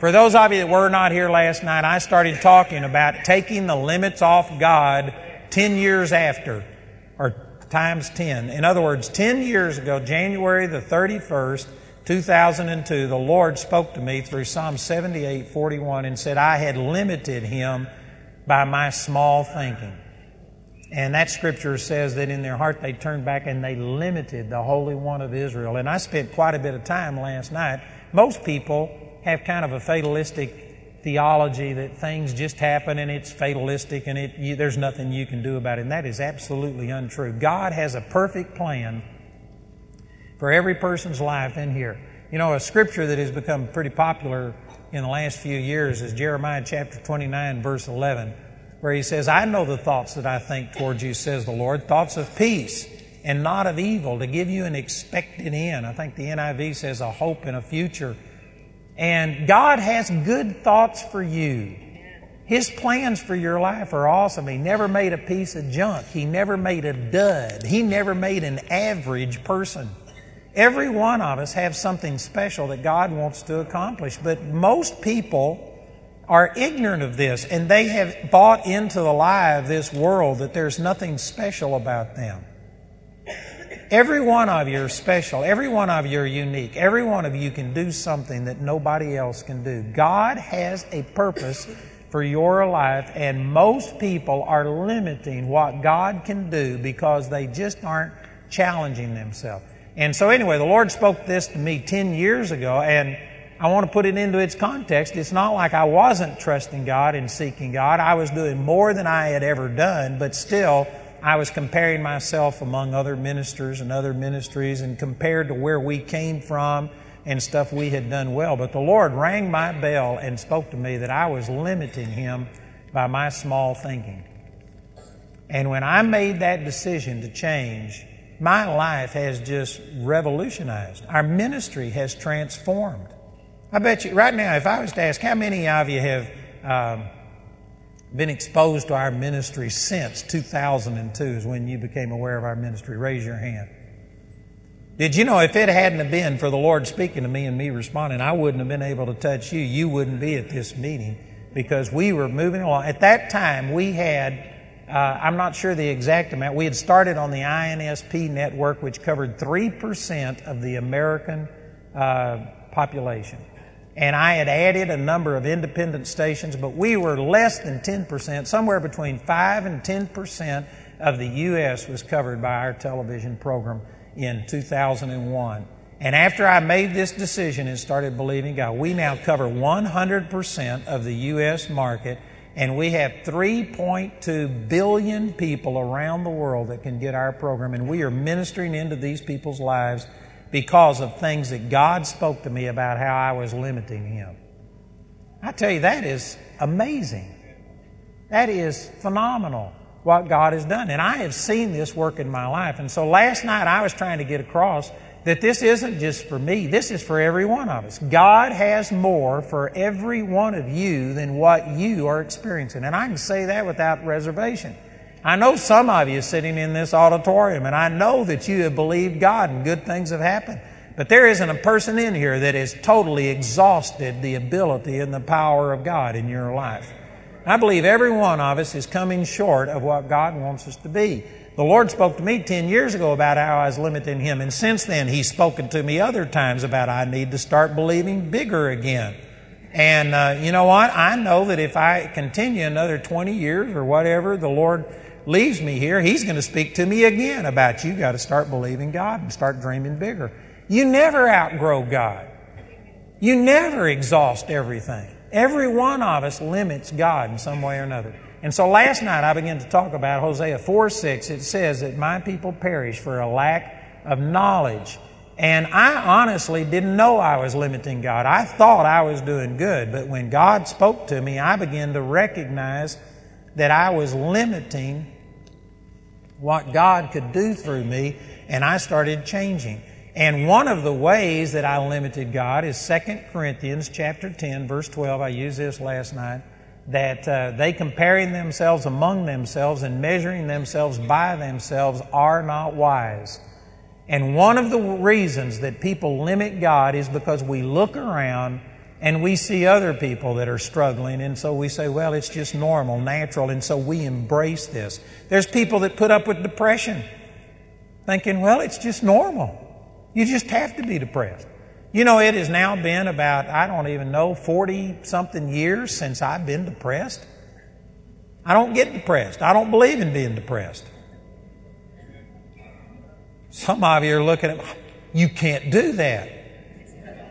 For those of you that were not here last night, I started talking about taking the limits off God 10 years after, or times 10. In other words, 10 years ago, January the 31st, 2002, the Lord spoke to me through Psalm 78, 41 and said, I had limited him by my small thinking. And that scripture says that in their heart they turned back and they limited the Holy One of Israel. And I spent quite a bit of time last night. Most people have kind of a fatalistic theology that things just happen and it's fatalistic and it, you, there's nothing you can do about it. And that is absolutely untrue. God has a perfect plan for every person's life in here. You know, a scripture that has become pretty popular in the last few years is Jeremiah chapter 29, verse 11, where he says, I know the thoughts that I think towards you, says the Lord, thoughts of peace and not of evil, to give you an expected end. I think the NIV says a hope and a future. And God has good thoughts for you. His plans for your life are awesome. He never made a piece of junk. He never made a dud. He never made an average person. Every one of us have something special that God wants to accomplish, but most people are ignorant of this and they have bought into the lie of this world that there's nothing special about them. Every one of you are special. Every one of you are unique. Every one of you can do something that nobody else can do. God has a purpose for your life, and most people are limiting what God can do because they just aren't challenging themselves. And so, anyway, the Lord spoke this to me 10 years ago, and I want to put it into its context. It's not like I wasn't trusting God and seeking God. I was doing more than I had ever done, but still, I was comparing myself among other ministers and other ministries and compared to where we came from and stuff we had done well. But the Lord rang my bell and spoke to me that I was limiting Him by my small thinking. And when I made that decision to change, my life has just revolutionized. Our ministry has transformed. I bet you right now, if I was to ask how many of you have um, been exposed to our ministry since 2002 is when you became aware of our ministry. Raise your hand. Did you know if it hadn't been for the Lord speaking to me and me responding, I wouldn't have been able to touch you. You wouldn't be at this meeting because we were moving along. At that time, we had, uh, I'm not sure the exact amount, we had started on the INSP network, which covered 3% of the American uh, population and I had added a number of independent stations, but we were less than 10%, somewhere between 5 and 10% of the U.S. was covered by our television program in 2001. And after I made this decision and started believing God, we now cover 100% of the U.S. market, and we have 3.2 billion people around the world that can get our program, and we are ministering into these people's lives because of things that God spoke to me about how I was limiting Him. I tell you, that is amazing. That is phenomenal what God has done. And I have seen this work in my life. And so last night I was trying to get across that this isn't just for me, this is for every one of us. God has more for every one of you than what you are experiencing. And I can say that without reservation. I know some of you sitting in this auditorium, and I know that you have believed God and good things have happened. But there isn't a person in here that has totally exhausted the ability and the power of God in your life. I believe every one of us is coming short of what God wants us to be. The Lord spoke to me 10 years ago about how I was limiting Him, and since then He's spoken to me other times about I need to start believing bigger again. And uh, you know what? I know that if I continue another 20 years or whatever, the Lord leaves me here, he's going to speak to me again about you got to start believing God and start dreaming bigger. You never outgrow God. You never exhaust everything. Every one of us limits God in some way or another. And so last night I began to talk about Hosea 4 6. It says that my people perish for a lack of knowledge. And I honestly didn't know I was limiting God. I thought I was doing good. But when God spoke to me, I began to recognize that I was limiting what God could do through me, and I started changing. And one of the ways that I limited God is 2 Corinthians chapter 10, verse 12. I used this last night. That uh, they comparing themselves among themselves and measuring themselves by themselves are not wise. And one of the reasons that people limit God is because we look around And we see other people that are struggling, and so we say, well, it's just normal, natural, and so we embrace this. There's people that put up with depression, thinking, well, it's just normal. You just have to be depressed. You know, it has now been about, I don't even know, 40 something years since I've been depressed. I don't get depressed. I don't believe in being depressed. Some of you are looking at, you can't do that.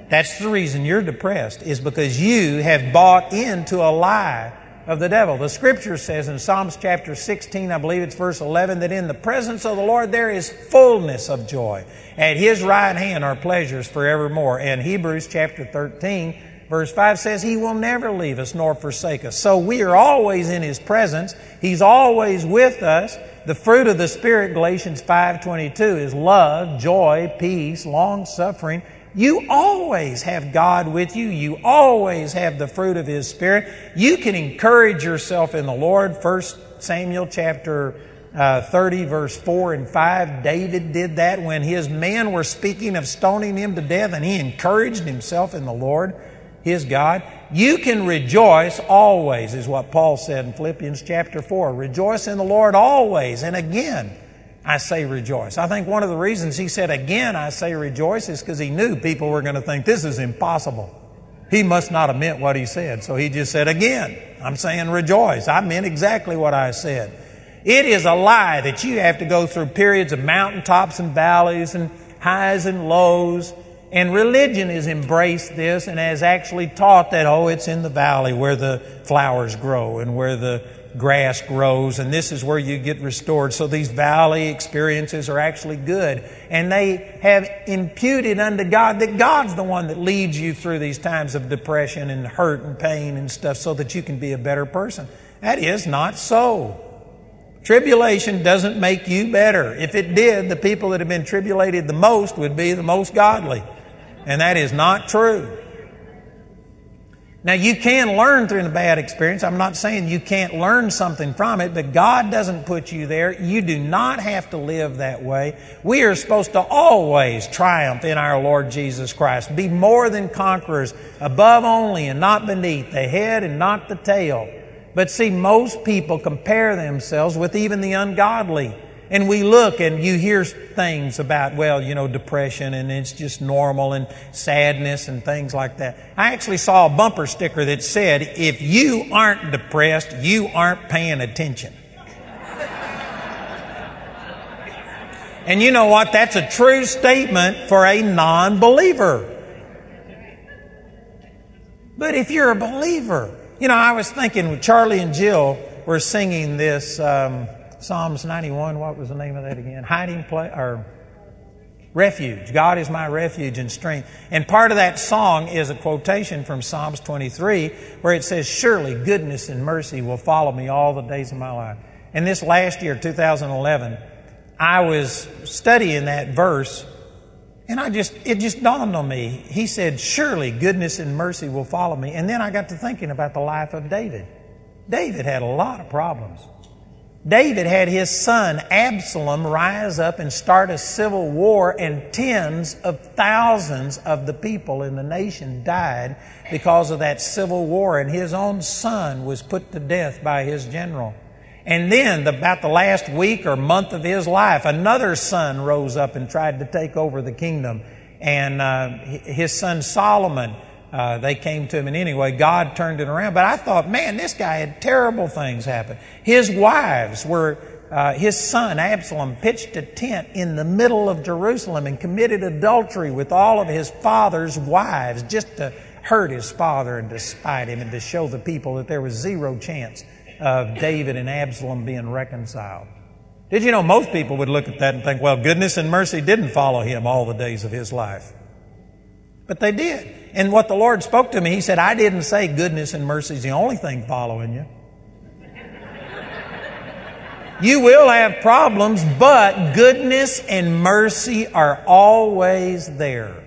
That's the reason you're depressed, is because you have bought into a lie of the devil. The scripture says in Psalms chapter 16, I believe it's verse 11, that in the presence of the Lord there is fullness of joy. At his right hand are pleasures forevermore. And Hebrews chapter 13, verse 5 says, He will never leave us nor forsake us. So we are always in His presence. He's always with us. The fruit of the Spirit, Galatians 5.22, is love, joy, peace, long suffering, you always have God with you. You always have the fruit of His Spirit. You can encourage yourself in the Lord. First Samuel chapter uh, 30 verse 4 and 5. David did that when his men were speaking of stoning him to death and he encouraged himself in the Lord, his God. You can rejoice always is what Paul said in Philippians chapter 4. Rejoice in the Lord always. And again, I say rejoice. I think one of the reasons he said again, I say rejoice, is because he knew people were going to think this is impossible. He must not have meant what he said. So he just said again, I'm saying rejoice. I meant exactly what I said. It is a lie that you have to go through periods of mountaintops and valleys and highs and lows. And religion has embraced this and has actually taught that, oh, it's in the valley where the flowers grow and where the grass grows, and this is where you get restored. So these valley experiences are actually good. And they have imputed unto God that God's the one that leads you through these times of depression and hurt and pain and stuff so that you can be a better person. That is not so. Tribulation doesn't make you better. If it did, the people that have been tribulated the most would be the most godly. And that is not true. Now, you can learn through a bad experience. I'm not saying you can't learn something from it, but God doesn't put you there. You do not have to live that way. We are supposed to always triumph in our Lord Jesus Christ, be more than conquerors, above only and not beneath, the head and not the tail. But see, most people compare themselves with even the ungodly. And we look and you hear things about, well, you know, depression and it's just normal and sadness and things like that. I actually saw a bumper sticker that said, if you aren't depressed, you aren't paying attention. and you know what? That's a true statement for a non believer. But if you're a believer, you know, I was thinking, Charlie and Jill were singing this. Um, Psalms 91, what was the name of that again? Hiding place, or refuge. God is my refuge and strength. And part of that song is a quotation from Psalms 23 where it says, Surely goodness and mercy will follow me all the days of my life. And this last year, 2011, I was studying that verse and I just, it just dawned on me. He said, Surely goodness and mercy will follow me. And then I got to thinking about the life of David. David had a lot of problems. David had his son Absalom rise up and start a civil war, and tens of thousands of the people in the nation died because of that civil war, and his own son was put to death by his general. And then, about the last week or month of his life, another son rose up and tried to take over the kingdom. And uh, his son Solomon uh, they came to him, and anyway, God turned it around. But I thought, man, this guy had terrible things happen. His wives were, uh, his son Absalom pitched a tent in the middle of Jerusalem and committed adultery with all of his father's wives just to hurt his father and to spite him and to show the people that there was zero chance of David and Absalom being reconciled. Did you know most people would look at that and think, well, goodness and mercy didn't follow him all the days of his life? But they did. And what the Lord spoke to me, He said, I didn't say goodness and mercy is the only thing following you. You will have problems, but goodness and mercy are always there.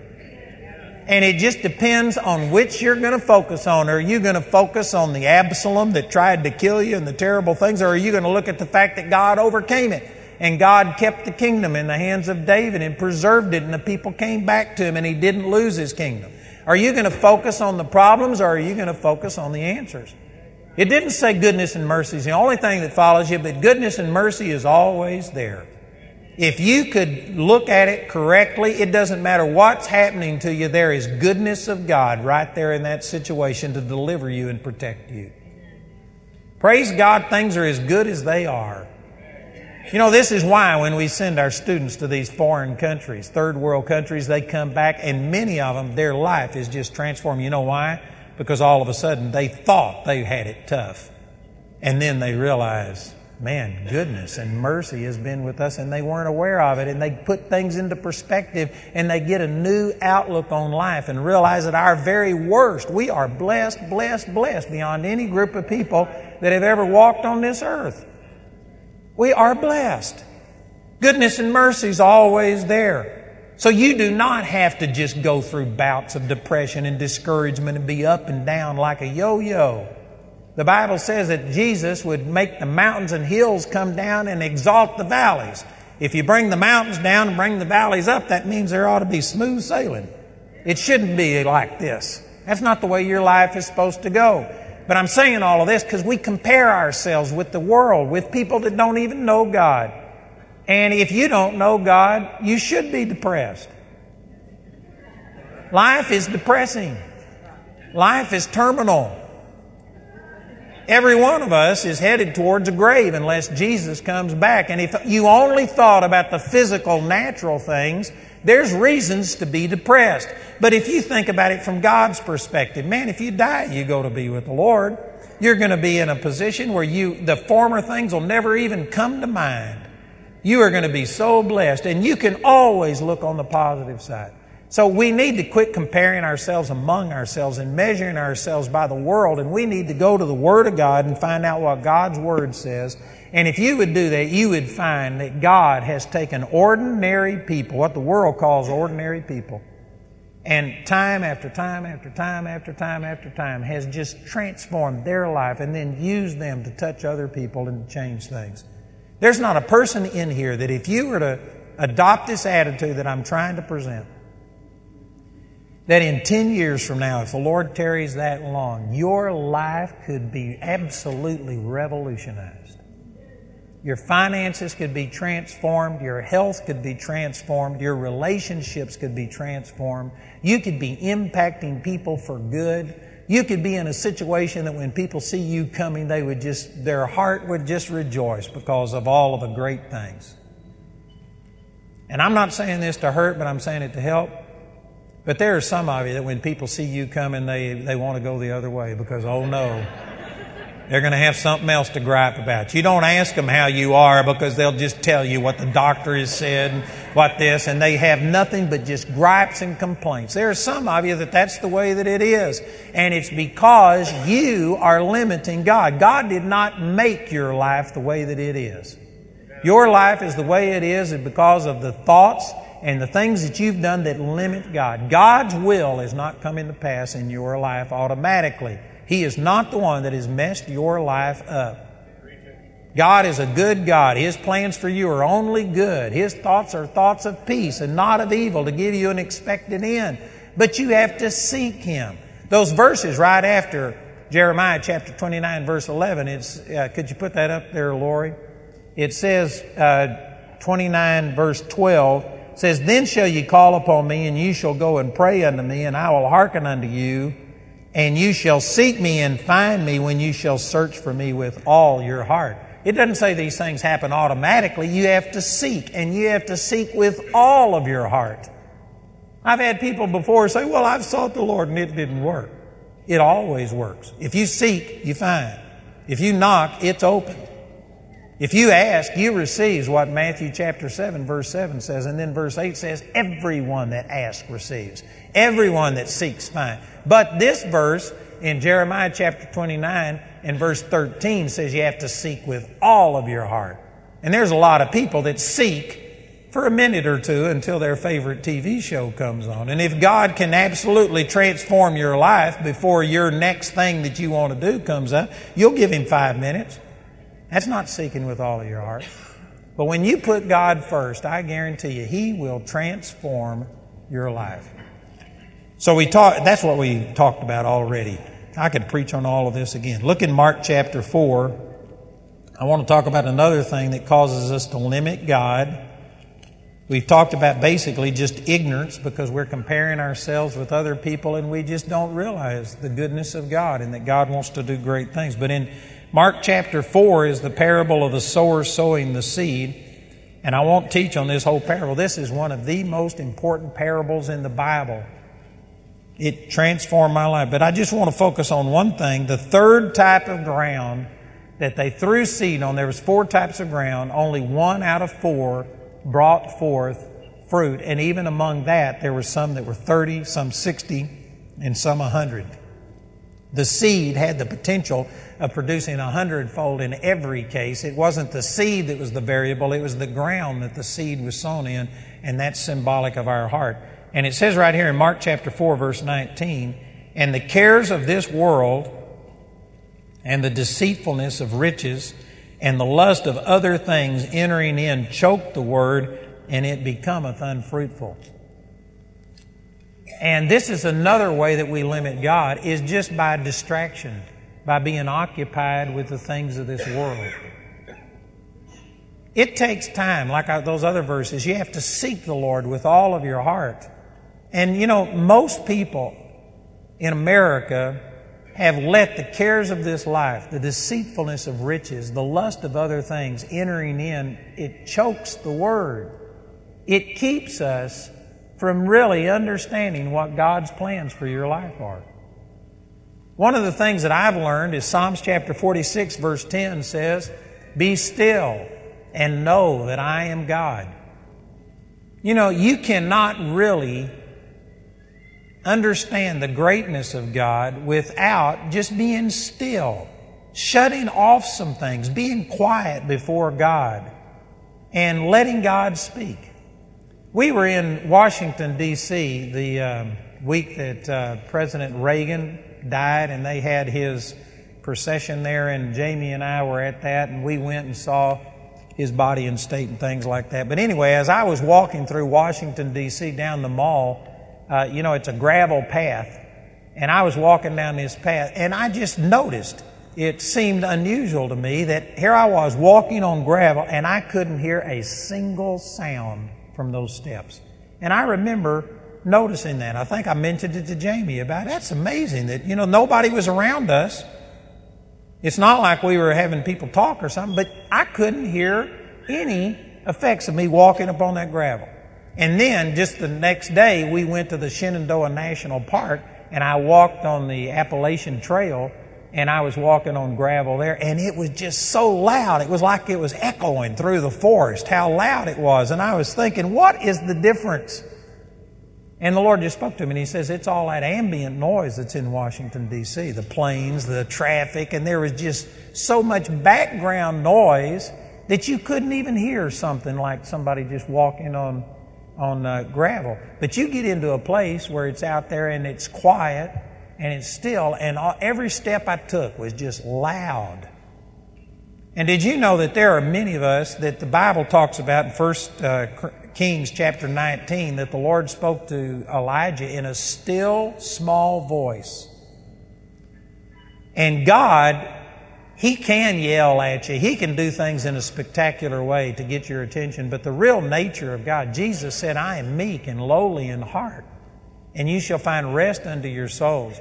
And it just depends on which you're going to focus on. Are you going to focus on the Absalom that tried to kill you and the terrible things, or are you going to look at the fact that God overcame it? And God kept the kingdom in the hands of David and preserved it, and the people came back to him, and he didn't lose his kingdom. Are you going to focus on the problems or are you going to focus on the answers? It didn't say goodness and mercy is the only thing that follows you, but goodness and mercy is always there. If you could look at it correctly, it doesn't matter what's happening to you, there is goodness of God right there in that situation to deliver you and protect you. Praise God, things are as good as they are. You know, this is why when we send our students to these foreign countries, third world countries, they come back and many of them, their life is just transformed. You know why? Because all of a sudden they thought they had it tough. And then they realize, man, goodness and mercy has been with us and they weren't aware of it and they put things into perspective and they get a new outlook on life and realize that our very worst, we are blessed, blessed, blessed beyond any group of people that have ever walked on this earth. We are blessed. Goodness and mercy is always there. So you do not have to just go through bouts of depression and discouragement and be up and down like a yo-yo. The Bible says that Jesus would make the mountains and hills come down and exalt the valleys. If you bring the mountains down and bring the valleys up, that means there ought to be smooth sailing. It shouldn't be like this. That's not the way your life is supposed to go. But I'm saying all of this because we compare ourselves with the world, with people that don't even know God. And if you don't know God, you should be depressed. Life is depressing. Life is terminal. Every one of us is headed towards a grave unless Jesus comes back. And if you only thought about the physical, natural things, there's reasons to be depressed. But if you think about it from God's perspective, man, if you die, you go to be with the Lord. You're going to be in a position where you, the former things will never even come to mind. You are going to be so blessed and you can always look on the positive side. So we need to quit comparing ourselves among ourselves and measuring ourselves by the world, and we need to go to the Word of God and find out what God's Word says. And if you would do that, you would find that God has taken ordinary people, what the world calls ordinary people, and time after time after time after time after time has just transformed their life and then used them to touch other people and change things. There's not a person in here that if you were to adopt this attitude that I'm trying to present, that in 10 years from now, if the Lord tarries that long, your life could be absolutely revolutionized. Your finances could be transformed. Your health could be transformed. Your relationships could be transformed. You could be impacting people for good. You could be in a situation that when people see you coming, they would just, their heart would just rejoice because of all of the great things. And I'm not saying this to hurt, but I'm saying it to help. But there are some of you that when people see you coming, they, they want to go the other way because, oh no, they're going to have something else to gripe about. You don't ask them how you are because they'll just tell you what the doctor has said and what this, and they have nothing but just gripes and complaints. There are some of you that that's the way that it is. And it's because you are limiting God. God did not make your life the way that it is. Your life is the way it is because of the thoughts and the things that you've done that limit God. God's will is not coming to pass in your life automatically. He is not the one that has messed your life up. God is a good God. His plans for you are only good. His thoughts are thoughts of peace and not of evil to give you an expected end. But you have to seek Him. Those verses right after Jeremiah chapter 29 verse 11, it's, uh, could you put that up there, Lori? It says, uh, 29 verse 12, says, Then shall ye call upon me, and you shall go and pray unto me, and I will hearken unto you. And you shall seek me and find me when you shall search for me with all your heart. It doesn't say these things happen automatically. You have to seek, and you have to seek with all of your heart. I've had people before say, Well, I've sought the Lord and it didn't work. It always works. If you seek, you find. If you knock, it's open. If you ask, you receive what Matthew chapter 7 verse 7 says. And then verse 8 says, everyone that asks receives. Everyone that seeks finds. But this verse in Jeremiah chapter 29 and verse 13 says you have to seek with all of your heart. And there's a lot of people that seek for a minute or two until their favorite TV show comes on. And if God can absolutely transform your life before your next thing that you want to do comes up, you'll give Him five minutes. That's not seeking with all of your heart. But when you put God first, I guarantee you, He will transform your life. So we talk, that's what we talked about already. I could preach on all of this again. Look in Mark chapter 4. I want to talk about another thing that causes us to limit God. We've talked about basically just ignorance because we're comparing ourselves with other people and we just don't realize the goodness of God and that God wants to do great things. But in Mark chapter 4 is the parable of the sower sowing the seed. And I won't teach on this whole parable. This is one of the most important parables in the Bible it transformed my life. But I just want to focus on one thing. The third type of ground that they threw seed on, there was four types of ground. Only one out of four brought forth fruit. And even among that, there were some that were 30, some 60, and some 100. The seed had the potential of producing a hundredfold in every case. It wasn't the seed that was the variable, it was the ground that the seed was sown in, and that's symbolic of our heart. And it says right here in Mark chapter 4, verse 19, and the cares of this world and the deceitfulness of riches and the lust of other things entering in choke the word and it becometh unfruitful. And this is another way that we limit God is just by distraction, by being occupied with the things of this world. It takes time, like those other verses. You have to seek the Lord with all of your heart. And you know, most people in America have let the cares of this life, the deceitfulness of riches, the lust of other things entering in, it chokes the word. It keeps us from really understanding what God's plans for your life are. One of the things that I've learned is Psalms chapter 46, verse 10 says, Be still and know that I am God. You know, you cannot really understand the greatness of God without just being still, shutting off some things, being quiet before God, and letting God speak. We were in Washington, D.C. the um, week that uh, President Reagan died, and they had his procession there, and Jamie and I were at that, and we went and saw his body in state and things like that. But anyway, as I was walking through Washington, D.C., down the mall, uh, you know, it's a gravel path. And I was walking down this path and I just noticed it seemed unusual to me that here I was walking on gravel and I couldn't hear a single sound from those steps. And I remember noticing that. I think I mentioned it to Jamie about that's amazing that, you know, nobody was around us. It's not like we were having people talk or something, but I couldn't hear any effects of me walking upon that gravel. And then just the next day, we went to the Shenandoah National Park and I walked on the Appalachian Trail and I was walking on gravel there and it was just so loud. It was like it was echoing through the forest, how loud it was. And I was thinking, what is the difference? And the Lord just spoke to me and He says, it's all that ambient noise that's in Washington, D.C. The planes, the traffic, and there was just so much background noise that you couldn't even hear something like somebody just walking on on uh, gravel. But you get into a place where it's out there and it's quiet and it's still, and all, every step I took was just loud. And did you know that there are many of us that the Bible talks about in uh, Kings chapter 19 that the Lord spoke to Elijah in a still small voice. And God he can yell at you. He can do things in a spectacular way to get your attention. But the real nature of God, Jesus said, I am meek and lowly in heart, and you shall find rest unto your souls.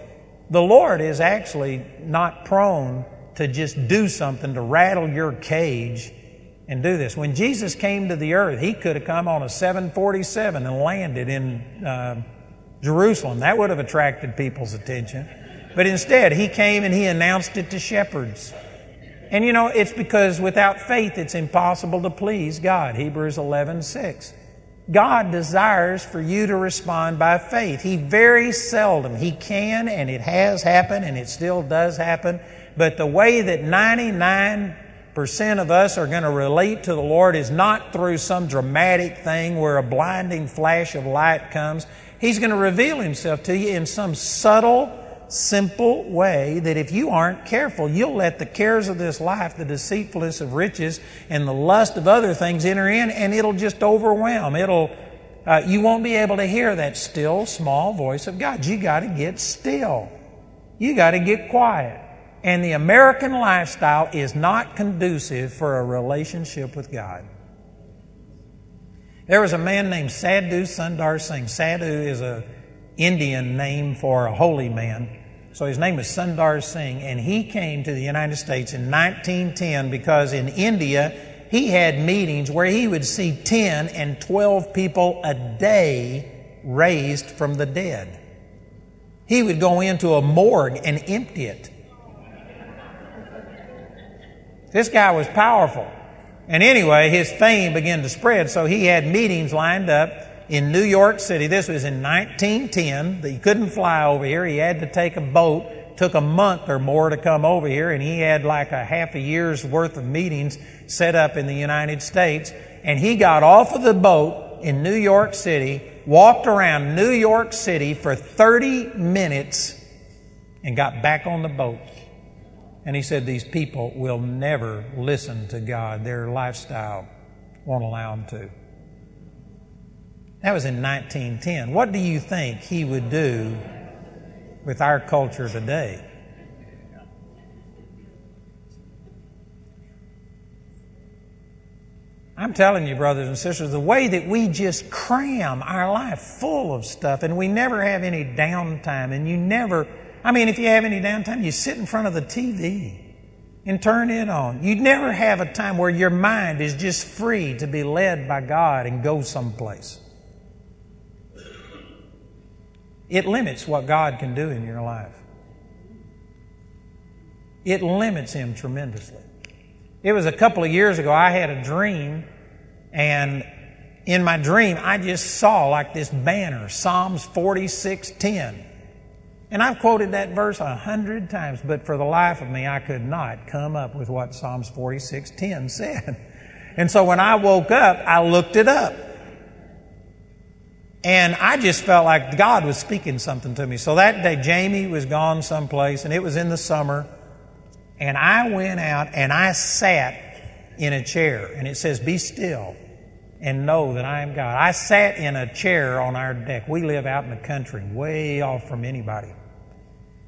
The Lord is actually not prone to just do something to rattle your cage and do this. When Jesus came to the earth, he could have come on a 747 and landed in uh, Jerusalem. That would have attracted people's attention. But instead, he came and he announced it to shepherds. And you know, it's because without faith it's impossible to please God. Hebrews 11, 6. God desires for you to respond by faith. He very seldom, He can, and it has happened, and it still does happen. But the way that 99% of us are going to relate to the Lord is not through some dramatic thing where a blinding flash of light comes. He's going to reveal Himself to you in some subtle, simple way that if you aren't careful, you'll let the cares of this life, the deceitfulness of riches, and the lust of other things enter in, and it'll just overwhelm. It'll uh, you won't be able to hear that still, small voice of God. You got to get still. You got to get quiet. And the American lifestyle is not conducive for a relationship with God. There was a man named Sadhu Sundar Singh. Sadhu is a Indian name for a holy man. So his name is Sundar Singh, and he came to the United States in 1910 because in India he had meetings where he would see 10 and 12 people a day raised from the dead. He would go into a morgue and empty it. This guy was powerful. And anyway, his fame began to spread, so he had meetings lined up in New York City. This was in 1910. He couldn't fly over here. He had to take a boat took a month or more to come over here, and he had like a half a year's worth of meetings set up in the United States. And he got off of the boat in New York City, walked around New York City for 30 minutes, and got back on the boat. And he said, These people will never listen to God. Their lifestyle won't allow them to. That was in 1910. What do you think he would do with our culture today. I'm telling you, brothers and sisters, the way that we just cram our life full of stuff and we never have any downtime, and you never, I mean, if you have any downtime, you sit in front of the TV and turn it on. You never have a time where your mind is just free to be led by God and go someplace. It limits what God can do in your life. It limits Him tremendously. It was a couple of years ago, I had a dream, and in my dream, I just saw like this banner, Psalms 46:10. And I've quoted that verse a hundred times, but for the life of me, I could not come up with what Psalms 46:10 said. And so when I woke up, I looked it up. And I just felt like God was speaking something to me. So that day, Jamie was gone someplace, and it was in the summer. And I went out and I sat in a chair, and it says, Be still and know that I am God. I sat in a chair on our deck. We live out in the country, way off from anybody.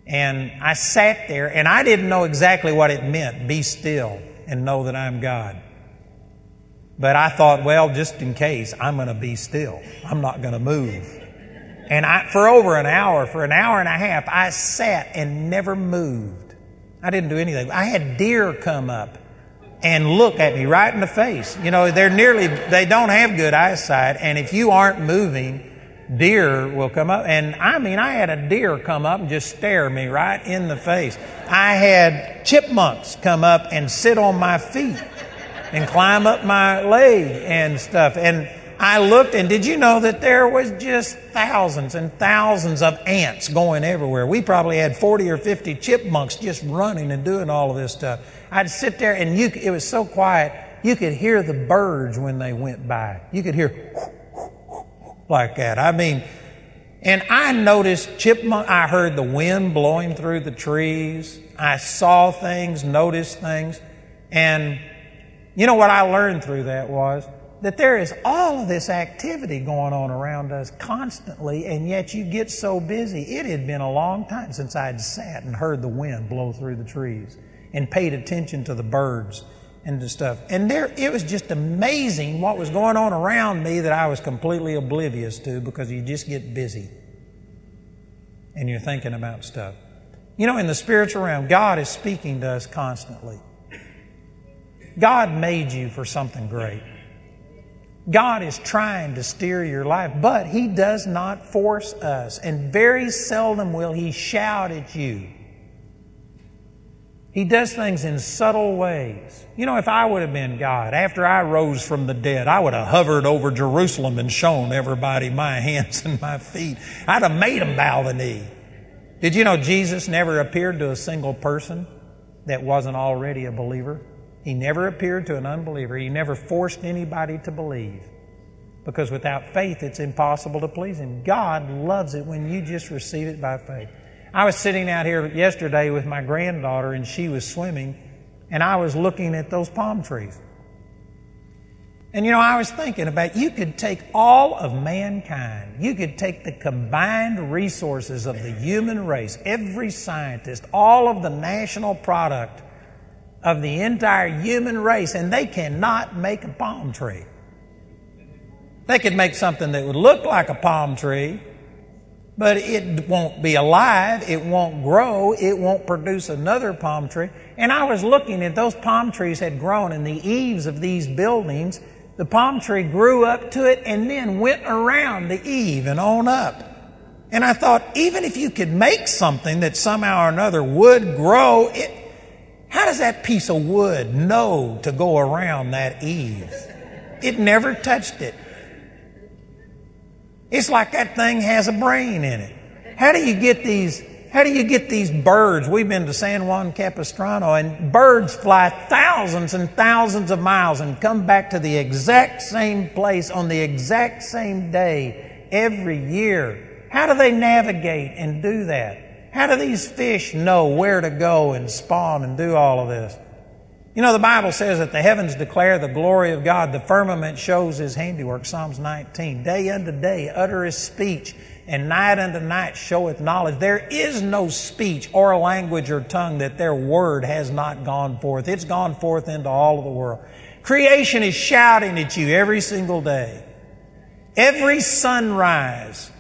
And I sat there, and I didn't know exactly what it meant be still and know that I'm God. But I thought, well, just in case, I'm going to be still. I'm not going to move. And I, for over an hour, for an hour and a half, I sat and never moved. I didn't do anything. I had deer come up and look at me right in the face. You know, they're nearly, they don't have good eyesight. And if you aren't moving, deer will come up. And I mean, I had a deer come up and just stare me right in the face. I had chipmunks come up and sit on my feet and climb up my leg and stuff. And I looked, and did you know that there was just thousands and thousands of ants going everywhere? We probably had 40 or 50 chipmunks just running and doing all of this stuff. I'd sit there, and you, it was so quiet, you could hear the birds when they went by. You could hear like that. I mean, and I noticed chipmunk, I heard the wind blowing through the trees. I saw things, noticed things, and you know what I learned through that was that there is all of this activity going on around us constantly, and yet you get so busy. It had been a long time since I'd sat and heard the wind blow through the trees and paid attention to the birds and the stuff. And there, it was just amazing what was going on around me that I was completely oblivious to because you just get busy and you're thinking about stuff. You know, in the spiritual realm, God is speaking to us constantly. God made you for something great. God is trying to steer your life, but He does not force us, and very seldom will He shout at you. He does things in subtle ways. You know, if I would have been God, after I rose from the dead, I would have hovered over Jerusalem and shown everybody my hands and my feet. I'd have made them bow the knee. Did you know Jesus never appeared to a single person that wasn't already a believer? He never appeared to an unbeliever. He never forced anybody to believe. Because without faith, it's impossible to please Him. God loves it when you just receive it by faith. I was sitting out here yesterday with my granddaughter, and she was swimming, and I was looking at those palm trees. And you know, I was thinking about you could take all of mankind, you could take the combined resources of the human race, every scientist, all of the national product of the entire human race, and they cannot make a palm tree. They could make something that would look like a palm tree, but it won't be alive, it won't grow, it won't produce another palm tree. And I was looking at those palm trees had grown in the eaves of these buildings the palm tree grew up to it and then went around the eave and on up. And I thought, even if you could make something that somehow or another would grow, it, how does that piece of wood know to go around that eave? It never touched it. It's like that thing has a brain in it. How do you get these how do you get these birds? We've been to San Juan Capistrano and birds fly thousands and thousands of miles and come back to the exact same place on the exact same day every year. How do they navigate and do that? How do these fish know where to go and spawn and do all of this? You know, the Bible says that the heavens declare the glory of God, the firmament shows his handiwork, Psalms 19. Day unto day uttereth speech and night unto night showeth knowledge. There is no speech or language or tongue that their word has not gone forth. It's gone forth into all of the world. Creation is shouting at you every single day. Every sunrise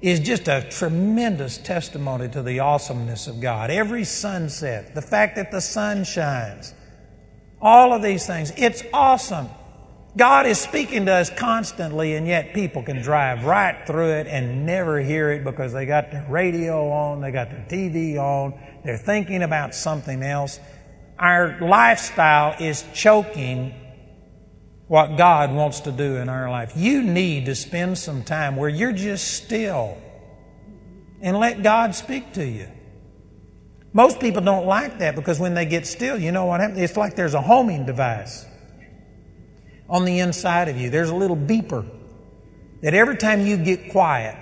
is just a tremendous testimony to the awesomeness of God. Every sunset, the fact that the sun shines, all of these things, it's awesome. God is speaking to us constantly, and yet people can drive right through it and never hear it because they got their radio on, they got their TV on, they're thinking about something else. Our lifestyle is choking what God wants to do in our life. You need to spend some time where you're just still and let God speak to you. Most people don't like that because when they get still, you know what happens? It's like there's a homing device on the inside of you. There's a little beeper that every time you get quiet,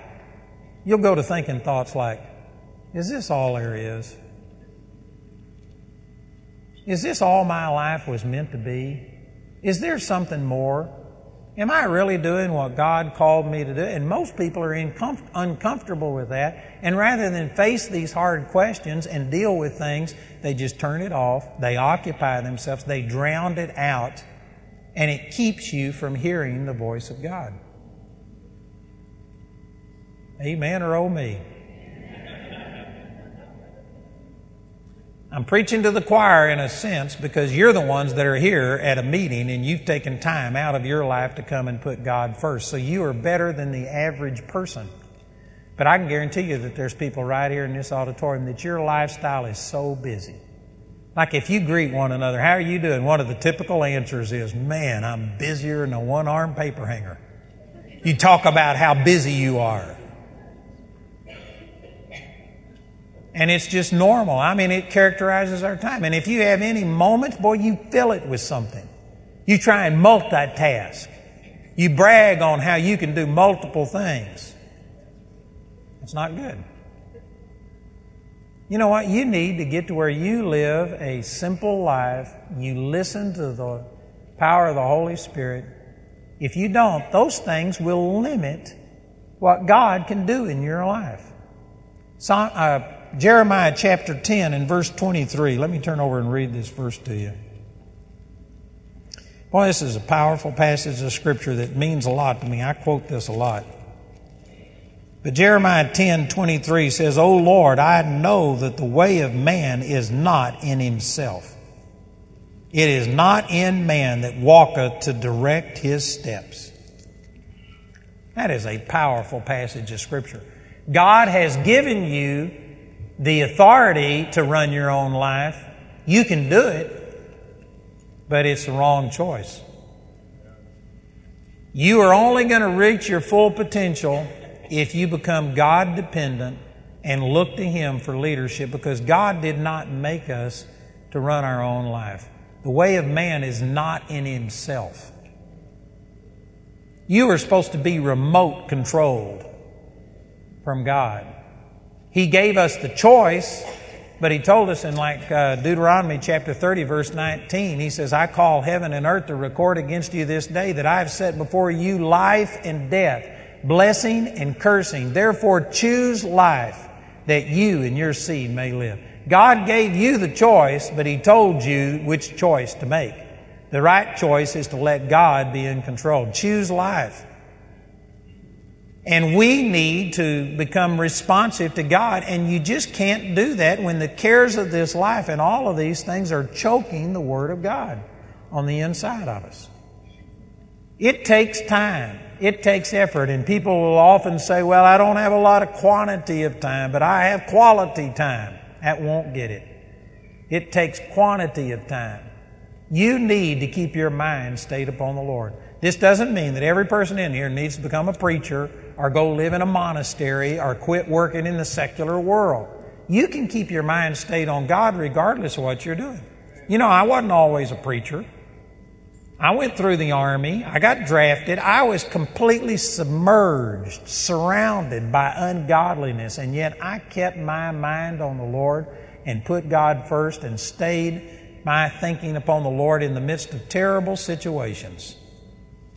you'll go to thinking thoughts like, is this all there is? Is this all my life was meant to be? Is there something more? Am I really doing what God called me to do? And most people are uncomfortable with that. And rather than face these hard questions and deal with things, they just turn it off. They occupy themselves. They drown it out and it keeps you from hearing the voice of God. Amen or oh me. I'm preaching to the choir in a sense because you're the ones that are here at a meeting and you've taken time out of your life to come and put God first. So you are better than the average person. But I can guarantee you that there's people right here in this auditorium that your lifestyle is so busy like if you greet one another, how are you doing? One of the typical answers is, man, I'm busier than a one armed paper hanger. You talk about how busy you are. And it's just normal. I mean, it characterizes our time. And if you have any moments, boy, you fill it with something. You try and multitask. You brag on how you can do multiple things. It's not good. You know what? You need to get to where you live a simple life. You listen to the power of the Holy Spirit. If you don't, those things will limit what God can do in your life. So, uh, Jeremiah chapter 10 and verse 23. Let me turn over and read this verse to you. Boy, this is a powerful passage of Scripture that means a lot to me. I quote this a lot. But Jeremiah 10 23 says, O Lord, I know that the way of man is not in himself. It is not in man that walketh to direct his steps. That is a powerful passage of Scripture. God has given you the authority to run your own life. You can do it, but it's the wrong choice. You are only going to reach your full potential if you become God dependent and look to Him for leadership because God did not make us to run our own life. The way of man is not in himself. You are supposed to be remote controlled from God. He gave us the choice, But he told us in like uh, Deuteronomy chapter 30 verse 19, he says, I call heaven and earth to record against you this day that I have set before you life and death, blessing and cursing. Therefore choose life that you and your seed may live. God gave you the choice, but he told you which choice to make. The right choice is to let God be in control. Choose life. And we need to become responsive to God, and you just can't do that when the cares of this life and all of these things are choking the Word of God on the inside of us. It takes time. It takes effort, and people will often say, Well, I don't have a lot of quantity of time, but I have quality time. That won't get it. It takes quantity of time. You need to keep your mind stayed upon the Lord. This doesn't mean that every person in here needs to become a preacher or go live in a monastery or quit working in the secular world. You can keep your mind stayed on God regardless of what you're doing. You know, I wasn't always a preacher. I went through the army. I got drafted. I was completely submerged, surrounded by ungodliness, and yet I kept my mind on the Lord and put God first and stayed my thinking upon the Lord in the midst of terrible situations.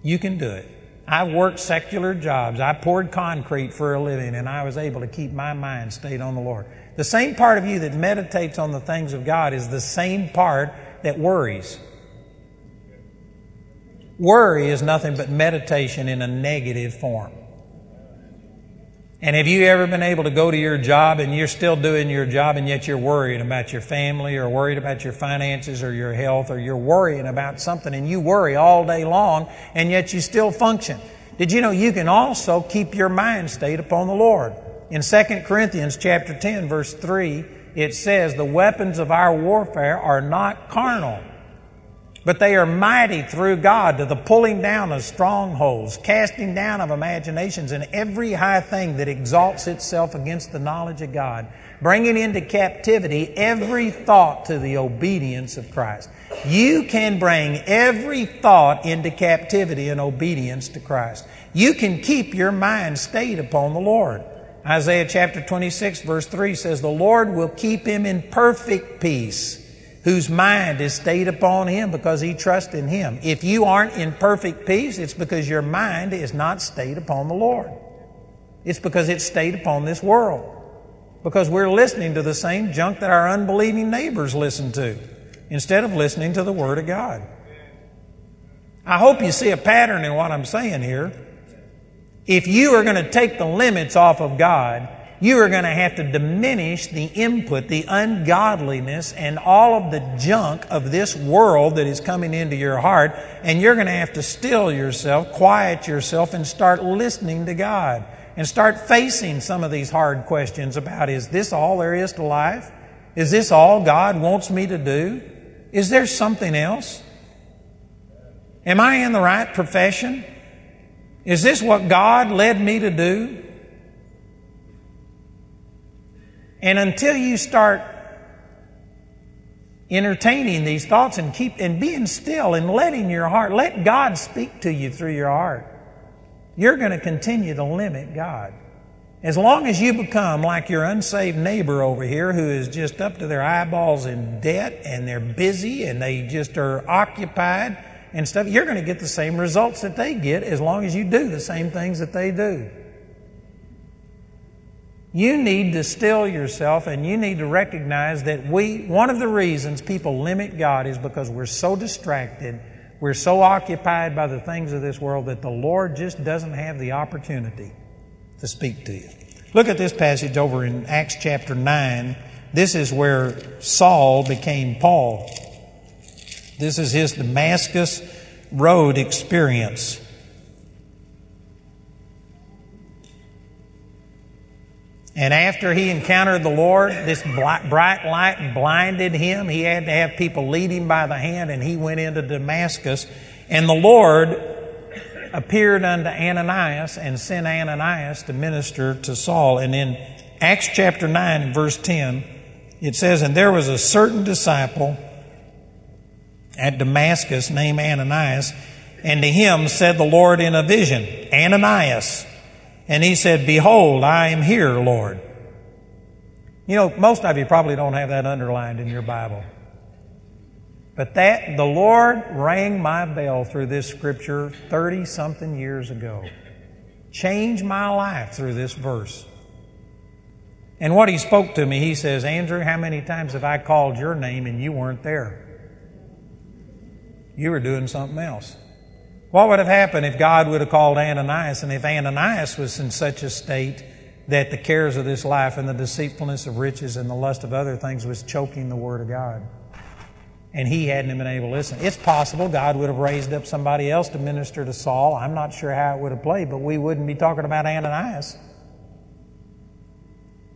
You can do it. I worked secular jobs. I poured concrete for a living, and I was able to keep my mind stayed on the Lord. The same part of you that meditates on the things of God is the same part that worries. Worry is nothing but meditation in a negative form. And have you ever been able to go to your job and you're still doing your job and yet you're worried about your family or worried about your finances or your health or you're worrying about something and you worry all day long and yet you still function? Did you know you can also keep your mind stayed upon the Lord? In 2 Corinthians chapter 10 verse 3, it says, the weapons of our warfare are not carnal but they are mighty through God to the pulling down of strongholds, casting down of imaginations, and every high thing that exalts itself against the knowledge of God, bringing into captivity every thought to the obedience of Christ. You can bring every thought into captivity and obedience to Christ. You can keep your mind stayed upon the Lord. Isaiah chapter 26 verse 3 says, The Lord will keep him in perfect peace whose mind is stayed upon Him because he trusts in Him. If you aren't in perfect peace, it's because your mind is not stayed upon the Lord. It's because it's stayed upon this world. Because we're listening to the same junk that our unbelieving neighbors listen to instead of listening to the Word of God. I hope you see a pattern in what I'm saying here. If you are going to take the limits off of God, you are going to have to diminish the input, the ungodliness, and all of the junk of this world that is coming into your heart. And you're going to have to still yourself, quiet yourself, and start listening to God. And start facing some of these hard questions about is this all there is to life? Is this all God wants me to do? Is there something else? Am I in the right profession? Is this what God led me to do? And until you start entertaining these thoughts and keep and being still and letting your heart let God speak to you through your heart, you're going to continue to limit God. As long as you become like your unsaved neighbor over here who is just up to their eyeballs in debt and they're busy and they just are occupied and stuff, you're going to get the same results that they get as long as you do the same things that they do. You need to still yourself and you need to recognize that we, one of the reasons people limit God is because we're so distracted, we're so occupied by the things of this world that the Lord just doesn't have the opportunity to speak to you. Look at this passage over in Acts chapter 9. This is where Saul became Paul. This is his Damascus Road experience. And after he encountered the Lord, this bright light blinded him. He had to have people lead him by the hand, and he went into Damascus. And the Lord appeared unto Ananias and sent Ananias to minister to Saul. And in Acts chapter 9 verse 10, it says, And there was a certain disciple at Damascus named Ananias, and to him said the Lord in a vision, Ananias. And he said, Behold, I am here, Lord. You know, most of you probably don't have that underlined in your Bible. But that, the Lord rang my bell through this scripture 30 something years ago. Changed my life through this verse. And what he spoke to me, he says, Andrew, how many times have I called your name and you weren't there? You were doing something else. What would have happened if God would have called Ananias and if Ananias was in such a state that the cares of this life and the deceitfulness of riches and the lust of other things was choking the Word of God? And he hadn't been able to listen. It's possible God would have raised up somebody else to minister to Saul. I'm not sure how it would have played, but we wouldn't be talking about Ananias.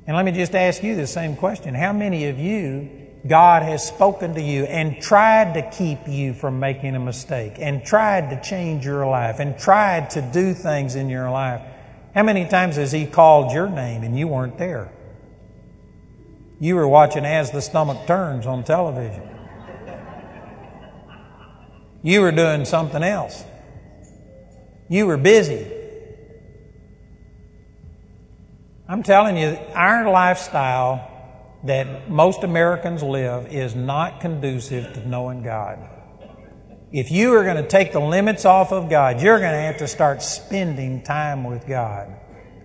And let me just ask you the same question. How many of you, God has spoken to you and tried to keep you from making a mistake and tried to change your life and tried to do things in your life? How many times has He called your name and you weren't there? You were watching As the Stomach Turns on television. You were doing something else. You were busy. I'm telling you, our lifestyle that most Americans live is not conducive to knowing God. If you are going to take the limits off of God, you're going to have to start spending time with God.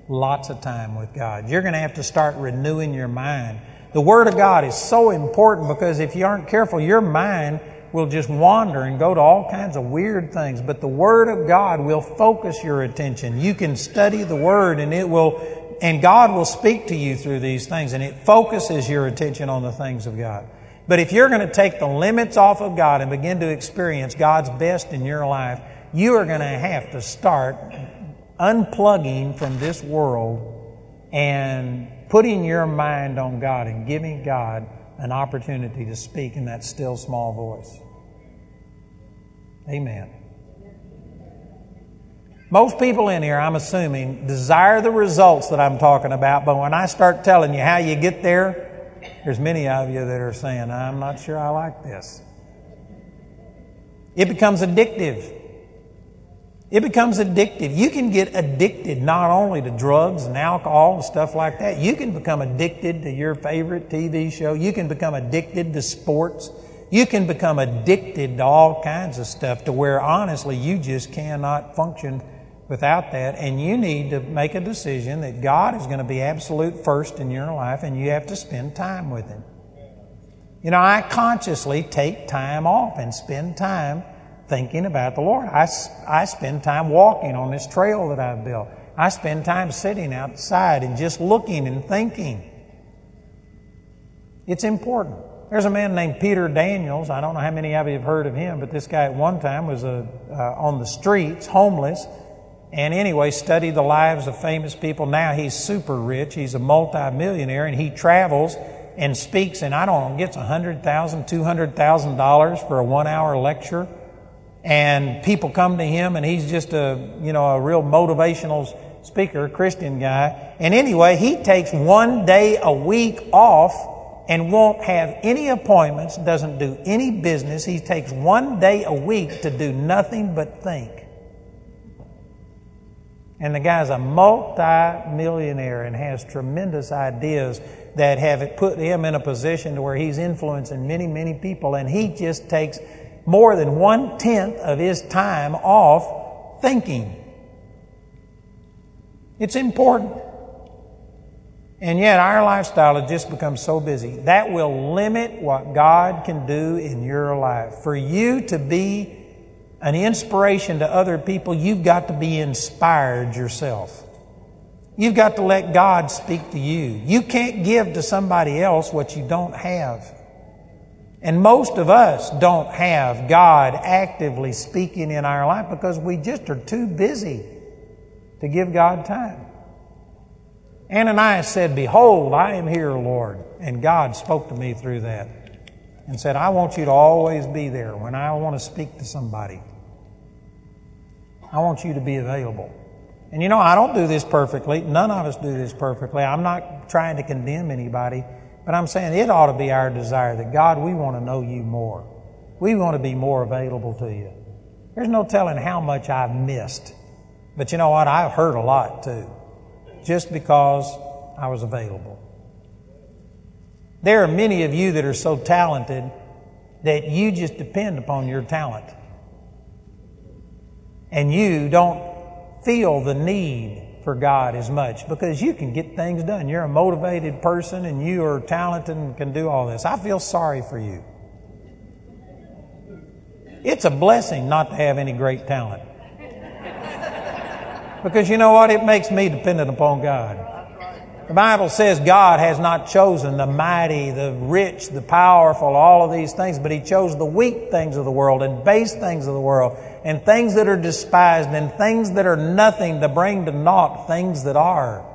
Lots of time with God. You're going to have to start renewing your mind. The Word of God is so important because if you aren't careful, your mind will just wander and go to all kinds of weird things. But the Word of God will focus your attention. You can study the Word and it will, and God will speak to you through these things and it focuses your attention on the things of God. But if you're going to take the limits off of God and begin to experience God's best in your life, you are going to have to start unplugging from this world and putting your mind on God and giving God an opportunity to speak in that still small voice. Amen. Most people in here, I'm assuming, desire the results that I'm talking about, but when I start telling you how you get there, there's many of you that are saying, I'm not sure I like this. It becomes addictive. It becomes addictive. You can get addicted not only to drugs and alcohol and stuff like that, you can become addicted to your favorite TV show. You can become addicted to sports. You can become addicted to all kinds of stuff to where honestly you just cannot function without that. And you need to make a decision that God is going to be absolute first in your life and you have to spend time with Him. You know, I consciously take time off and spend time thinking about the Lord. I, I spend time walking on this trail that I've built. I spend time sitting outside and just looking and thinking. It's important. There's a man named Peter Daniels. I don't know how many of you have heard of him, but this guy at one time was a, uh, on the streets, homeless, and anyway, studied the lives of famous people. Now he's super rich. He's a multimillionaire, and he travels and speaks, and I don't know, gets $100,000, $200,000 for a one hour lecture and people come to him and he's just a you know a real motivational speaker christian guy and anyway he takes one day a week off and won't have any appointments doesn't do any business he takes one day a week to do nothing but think and the guy's a multi-millionaire and has tremendous ideas that have put him in a position to where he's influencing many many people and he just takes more than one tenth of his time off thinking. It's important. And yet our lifestyle has just become so busy. That will limit what God can do in your life. For you to be an inspiration to other people, you've got to be inspired yourself. You've got to let God speak to you. You can't give to somebody else what you don't have. And most of us don't have God actively speaking in our life because we just are too busy to give God time. Ananias said, Behold, I am here, Lord. And God spoke to me through that and said, I want you to always be there when I want to speak to somebody. I want you to be available. And you know, I don't do this perfectly. None of us do this perfectly. I'm not trying to condemn anybody. But I'm saying it ought to be our desire that God, we want to know you more. We want to be more available to you. There's no telling how much I've missed. But you know what? I've heard a lot too. Just because I was available. There are many of you that are so talented that you just depend upon your talent. And you don't feel the need for God as much because you can get things done. You're a motivated person and you are talented and can do all this. I feel sorry for you. It's a blessing not to have any great talent. Because you know what? It makes me dependent upon God. The Bible says God has not chosen the mighty, the rich, the powerful, all of these things, but He chose the weak things of the world and base things of the world and things that are despised and things that are nothing to bring to naught things that are.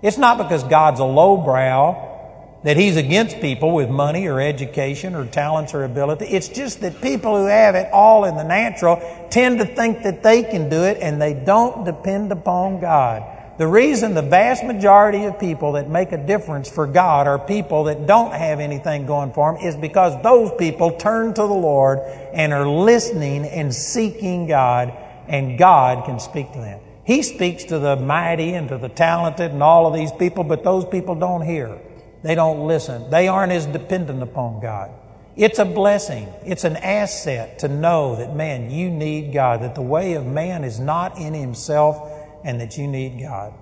It's not because God's a lowbrow that He's against people with money or education or talents or ability. It's just that people who have it all in the natural tend to think that they can do it and they don't depend upon God. The reason the vast majority of people that make a difference for God are people that don't have anything going for them is because those people turn to the Lord and are listening and seeking God, and God can speak to them. He speaks to the mighty and to the talented and all of these people, but those people don't hear. They don't listen. They aren't as dependent upon God. It's a blessing. It's an asset to know that, man, you need God, that the way of man is not in himself and that you need God.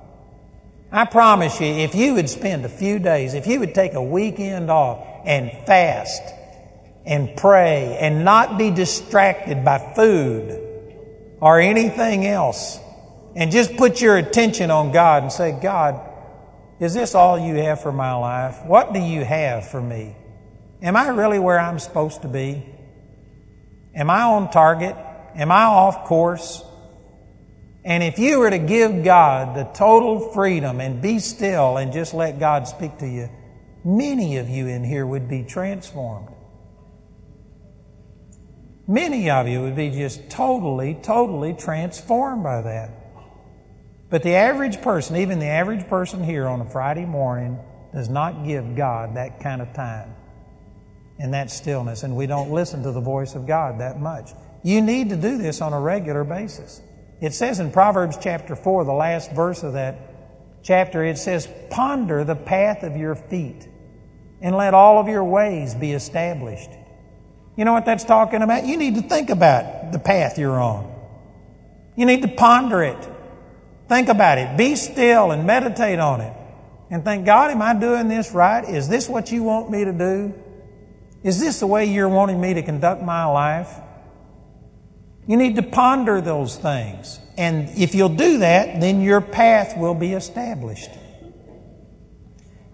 I promise you, if you would spend a few days, if you would take a weekend off and fast and pray and not be distracted by food or anything else, and just put your attention on God and say, God, is this all you have for my life? What do you have for me? Am I really where I'm supposed to be? Am I on target? Am I off course? And if you were to give God the total freedom and be still and just let God speak to you, many of you in here would be transformed. Many of you would be just totally, totally transformed by that. But the average person, even the average person here on a Friday morning, does not give God that kind of time and that stillness, and we don't listen to the voice of God that much. You need to do this on a regular basis. It says in Proverbs chapter 4, the last verse of that chapter, it says, Ponder the path of your feet and let all of your ways be established. You know what that's talking about? You need to think about the path you're on. You need to ponder it. Think about it. Be still and meditate on it. And think, God, am I doing this right? Is this what you want me to do? Is this the way you're wanting me to conduct my life? You need to ponder those things. And if you'll do that, then your path will be established.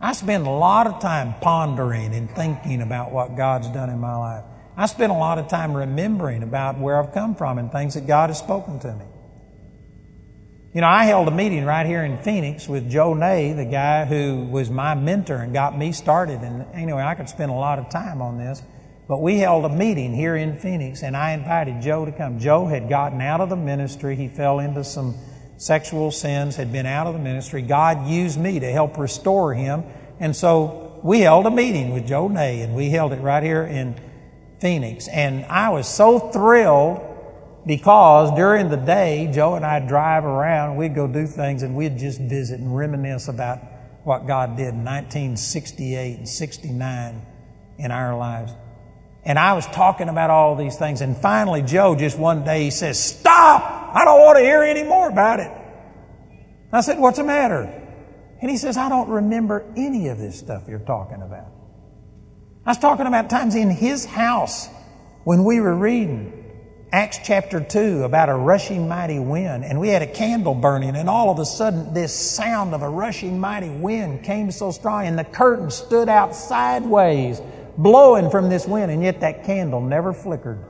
I spend a lot of time pondering and thinking about what God's done in my life. I spend a lot of time remembering about where I've come from and things that God has spoken to me. You know, I held a meeting right here in Phoenix with Joe Nay, the guy who was my mentor and got me started. And anyway, I could spend a lot of time on this. But we held a meeting here in Phoenix, and I invited Joe to come. Joe had gotten out of the ministry. He fell into some sexual sins, had been out of the ministry. God used me to help restore him. And so we held a meeting with Joe Nay, and we held it right here in Phoenix. And I was so thrilled because during the day, Joe and I drive around, we'd go do things, and we'd just visit and reminisce about what God did in 1968 and 69 in our lives. And I was talking about all these things. And finally, Joe just one day he says, Stop! I don't want to hear any more about it. I said, What's the matter? And he says, I don't remember any of this stuff you're talking about. I was talking about times in his house when we were reading Acts chapter 2 about a rushing mighty wind, and we had a candle burning, and all of a sudden this sound of a rushing mighty wind came so strong, and the curtain stood out sideways blowing from this wind, and yet that candle never flickered.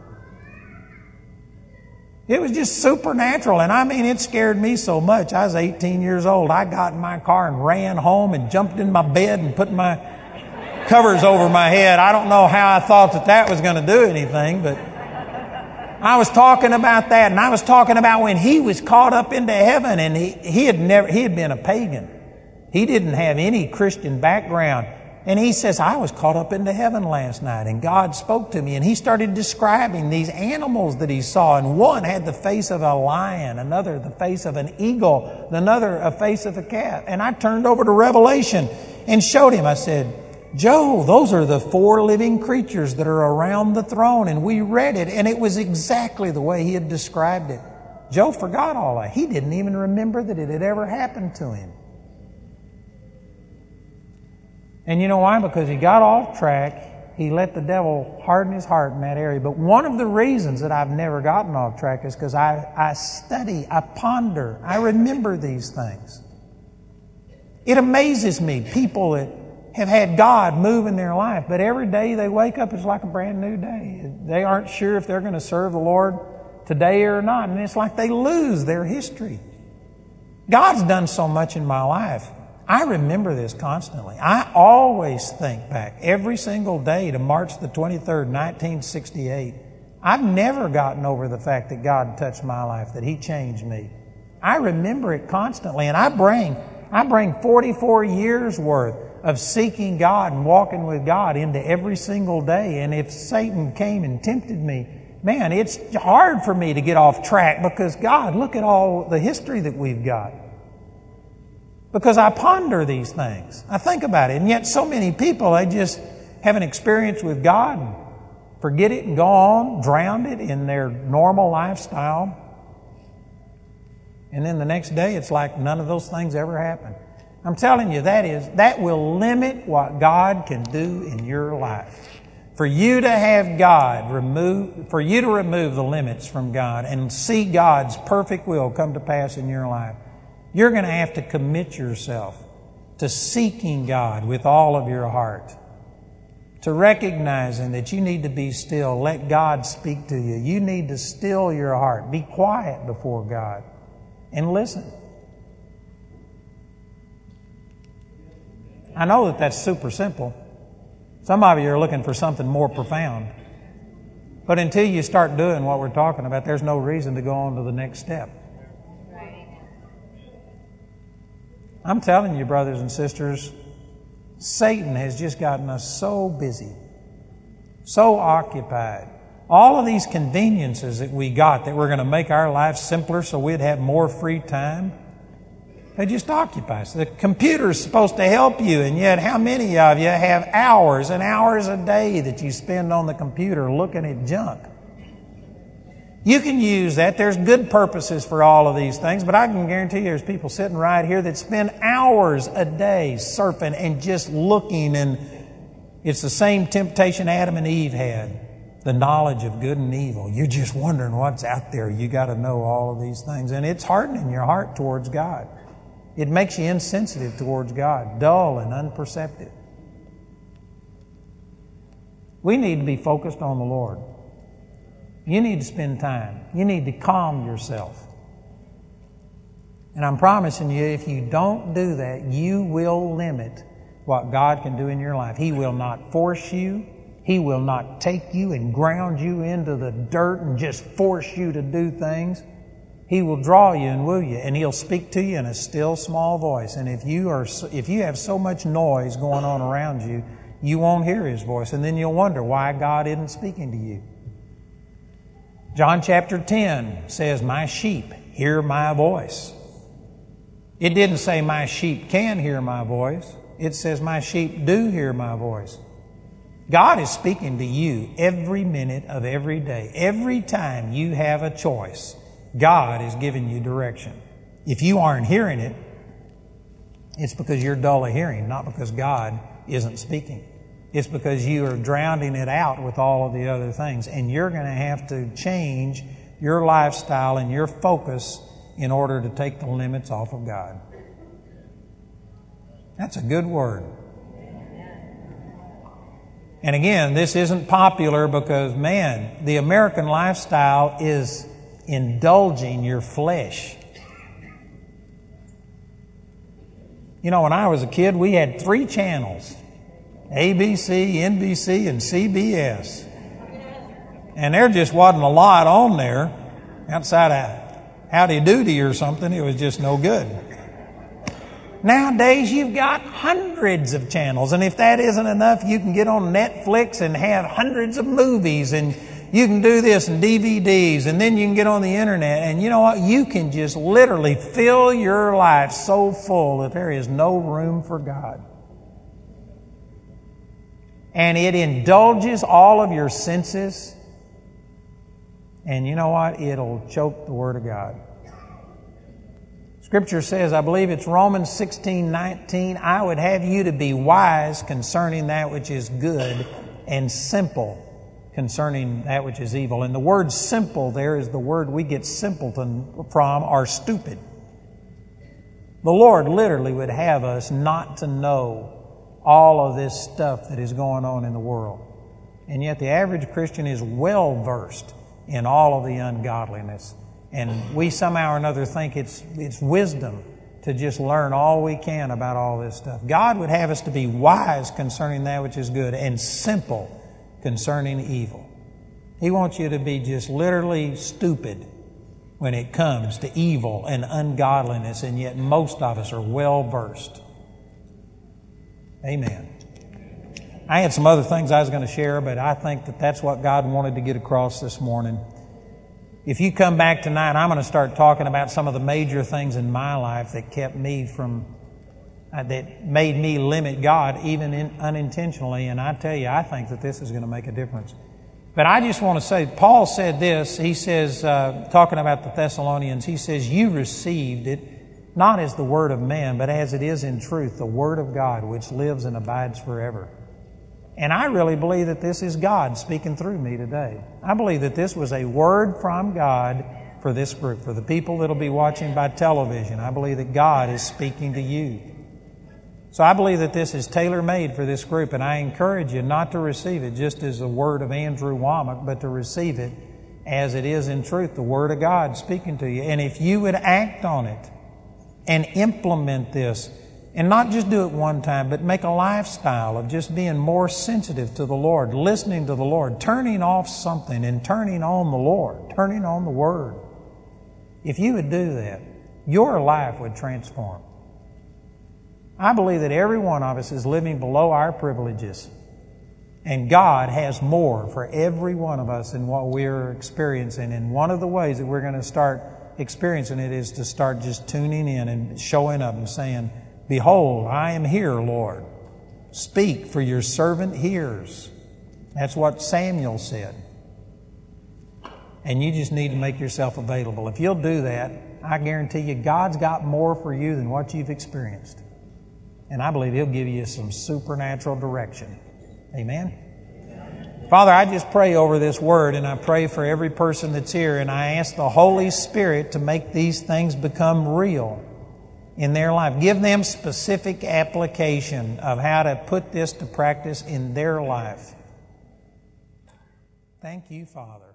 It was just supernatural, and I mean, it scared me so much. I was 18 years old. I got in my car and ran home and jumped in my bed and put my covers over my head. I don't know how I thought that that was going to do anything, but I was talking about that, and I was talking about when he was caught up into heaven, and he, he had never he had been a pagan. He didn't have any Christian background. And he says, I was caught up into heaven last night and God spoke to me and he started describing these animals that he saw. And one had the face of a lion, another the face of an eagle, another a face of a cat. And I turned over to Revelation and showed him. I said, Joe, those are the four living creatures that are around the throne. And we read it, and it was exactly the way he had described it. Joe forgot all that. He didn't even remember that it had ever happened to him. And you know why? Because he got off track. He let the devil harden his heart in that area. But one of the reasons that I've never gotten off track is because I, I study, I ponder, I remember these things. It amazes me, people that have had God move in their life, but every day they wake up, it's like a brand new day. They aren't sure if they're going to serve the Lord today or not, and it's like they lose their history. God's done so much in my life. I remember this constantly. I always think back every single day to March the 23rd, 1968. I've never gotten over the fact that God touched my life, that He changed me. I remember it constantly, and I bring, I bring 44 years worth of seeking God and walking with God into every single day. And if Satan came and tempted me, man, it's hard for me to get off track because God, look at all the history that we've got. Because I ponder these things. I think about it. And yet so many people, they just have an experience with God and forget it and go on, drown it in their normal lifestyle. And then the next day, it's like none of those things ever happened. I'm telling you, that is, that will limit what God can do in your life. For you to have God remove, for you to remove the limits from God and see God's perfect will come to pass in your life, you're going to have to commit yourself to seeking God with all of your heart, to recognizing that you need to be still, let God speak to you. You need to still your heart, be quiet before God, and listen. I know that that's super simple. Some of you are looking for something more profound. But until you start doing what we're talking about, there's no reason to go on to the next step. I'm telling you, brothers and sisters, Satan has just gotten us so busy, so occupied. All of these conveniences that we got that were going to make our lives simpler so we'd have more free time, they just occupy us. The computer is supposed to help you, and yet how many of you have hours and hours a day that you spend on the computer looking at junk? You can use that. There's good purposes for all of these things, but I can guarantee you there's people sitting right here that spend hours a day surfing and just looking, and it's the same temptation Adam and Eve had the knowledge of good and evil. You're just wondering what's out there. You got to know all of these things, and it's hardening your heart towards God. It makes you insensitive towards God, dull and unperceptive. We need to be focused on the Lord. You need to spend time. You need to calm yourself. And I'm promising you, if you don't do that, you will limit what God can do in your life. He will not force you. He will not take you and ground you into the dirt and just force you to do things. He will draw you and woo you, and He'll speak to you in a still small voice. And if you are, if you have so much noise going on around you, you won't hear His voice, and then you'll wonder why God isn't speaking to you. John chapter 10 says, My sheep hear my voice. It didn't say my sheep can hear my voice. It says my sheep do hear my voice. God is speaking to you every minute of every day. Every time you have a choice, God is giving you direction. If you aren't hearing it, it's because you're dull of hearing, not because God isn't speaking. It's because you are drowning it out with all of the other things. And you're going to have to change your lifestyle and your focus in order to take the limits off of God. That's a good word. And again, this isn't popular because, man, the American lifestyle is indulging your flesh. You know, when I was a kid, we had three channels ABC, NBC, and CBS. And there just wasn't a lot on there outside of Howdy Doody or something. It was just no good. Nowadays, you've got hundreds of channels, and if that isn't enough, you can get on Netflix and have hundreds of movies, and you can do this and DVDs, and then you can get on the internet, and you know what? You can just literally fill your life so full that there is no room for God. And it indulges all of your senses. And you know what? It'll choke the Word of God. Scripture says, I believe it's Romans 16 19, I would have you to be wise concerning that which is good and simple concerning that which is evil. And the word simple there is the word we get simpleton from or stupid. The Lord literally would have us not to know all of this stuff that is going on in the world. And yet the average Christian is well versed in all of the ungodliness and we somehow or another think it's, it's wisdom to just learn all we can about all this stuff. God would have us to be wise concerning that which is good and simple concerning evil. He wants you to be just literally stupid when it comes to evil and ungodliness, and yet most of us are well versed. Amen. I had some other things I was going to share, but I think that that's what God wanted to get across this morning. If you come back tonight, I'm going to start talking about some of the major things in my life that kept me from, uh, that made me limit God even in, unintentionally. And I tell you, I think that this is going to make a difference. But I just want to say, Paul said this. He says, uh, talking about the Thessalonians, he says, You received it not as the word of man, but as it is in truth, the word of God, which lives and abides forever. And I really believe that this is God speaking through me today. I believe that this was a word from God for this group, for the people that'll be watching by television. I believe that God is speaking to you. So I believe that this is tailor made for this group, and I encourage you not to receive it just as a word of Andrew Wommack, but to receive it as it is in truth, the Word of God speaking to you. And if you would act on it and implement this, and not just do it one time, but make a lifestyle of just being more sensitive to the Lord, listening to the Lord, turning off something and turning on the Lord, turning on the Word. If you would do that, your life would transform. I believe that every one of us is living below our privileges. And God has more for every one of us than what we're experiencing. And one of the ways that we're going to start experiencing it is to start just tuning in and showing up and saying, Behold, I am here, Lord. Speak, for your servant hears. That's what Samuel said. And you just need to make yourself available. If you'll do that, I guarantee you, God's got more for you than what you've experienced. And I believe He'll give you some supernatural direction. Amen. Father, I just pray over this word and I pray for every person that's here and I ask the Holy Spirit to make these things become real in their life. Give them specific application of how to put this to practice in their life. Thank you, Father.